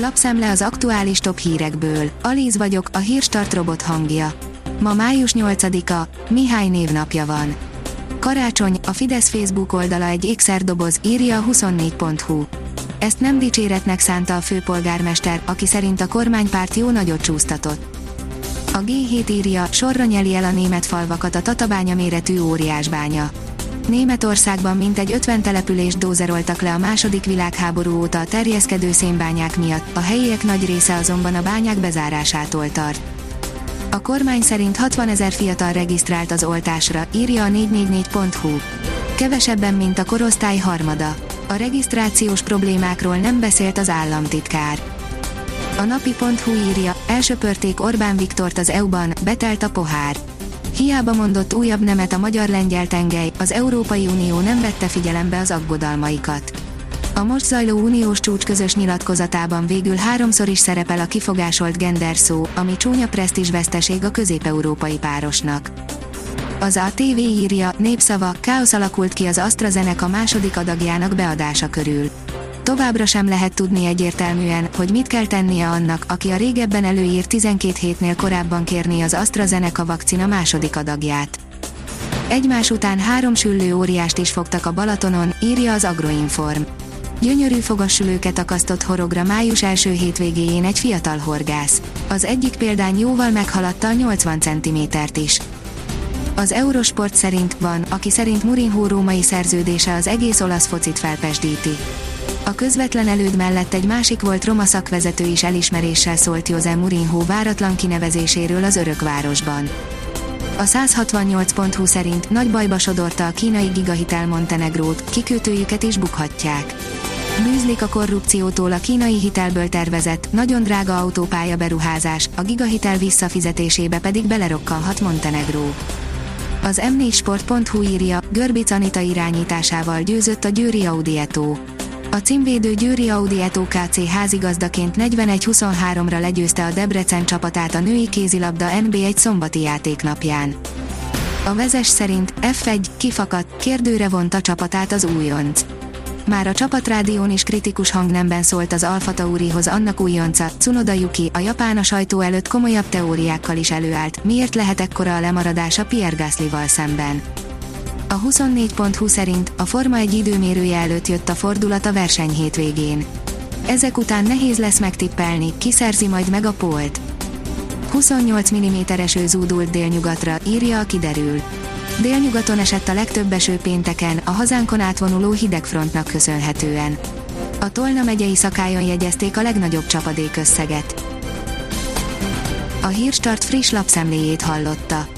Lapszemle az aktuális top hírekből. Alíz vagyok, a hírstart robot hangja. Ma május 8-a, Mihály névnapja van. Karácsony, a Fidesz Facebook oldala egy XR doboz, írja a 24.hu. Ezt nem dicséretnek szánta a főpolgármester, aki szerint a kormánypárt jó nagyot csúsztatott. A G7 írja, sorra nyeli el a német falvakat a tatabánya méretű óriásbánya. Németországban mintegy 50 települést dózeroltak le a második világháború óta a terjeszkedő szénbányák miatt, a helyiek nagy része azonban a bányák bezárásától tart. A kormány szerint 60 ezer fiatal regisztrált az oltásra, írja a 444.hu. Kevesebben, mint a korosztály harmada. A regisztrációs problémákról nem beszélt az államtitkár. A napi.hu írja, elsöpörték Orbán Viktort az EU-ban, betelt a pohár. Hiába mondott újabb nemet a magyar-lengyel tengely, az Európai Unió nem vette figyelembe az aggodalmaikat. A most zajló uniós csúcs közös nyilatkozatában végül háromszor is szerepel a kifogásolt gender szó, ami csúnya veszteség a közép-európai párosnak. Az ATV írja, népszava, káosz alakult ki az AstraZeneca második adagjának beadása körül. Továbbra sem lehet tudni egyértelműen, hogy mit kell tennie annak, aki a régebben előírt 12 hétnél korábban kérni az AstraZeneca vakcina második adagját. Egymás után három süllő óriást is fogtak a Balatonon, írja az Agroinform. Gyönyörű fogassülőket akasztott horogra május első hétvégéjén egy fiatal horgász. Az egyik példány jóval meghaladta a 80 cm-t is. Az Eurosport szerint van, aki szerint Mourinho római szerződése az egész olasz focit felpesdíti. A közvetlen előd mellett egy másik volt roma szakvezető is elismeréssel szólt José Mourinho váratlan kinevezéséről az örökvárosban. A 168.hu szerint nagy bajba sodorta a kínai gigahitel Montenegrót, kikötőjüket is bukhatják. Bűzlik a korrupciótól a kínai hitelből tervezett, nagyon drága autópálya beruházás, a gigahitel visszafizetésébe pedig belerokkanhat Montenegró. Az m4sport.hu írja, Görbic Anita irányításával győzött a Győri Audieto. A címvédő Győri Audi Eto KC házigazdaként 41-23-ra legyőzte a Debrecen csapatát a női kézilabda NB1 szombati játéknapján. A vezes szerint F1 kifakadt, kérdőre vonta csapatát az újonc. Már a csapatrádión is kritikus hangnemben szólt az Alfa Taurihoz annak újonca, Tsunoda Yuki, a japán a sajtó előtt komolyabb teóriákkal is előállt, miért lehet ekkora a lemaradás a Pierre Gasly-val szemben. A 24.20 szerint a Forma egy időmérője előtt jött a fordulat a verseny hétvégén. Ezek után nehéz lesz megtippelni, ki szerzi majd meg a polt. 28 mm eső zúdult délnyugatra, írja a kiderül. Délnyugaton esett a legtöbb eső pénteken, a hazánkon átvonuló hidegfrontnak köszönhetően. A Tolna megyei szakájon jegyezték a legnagyobb csapadékösszeget. A Hírstart friss lapszemléjét hallotta.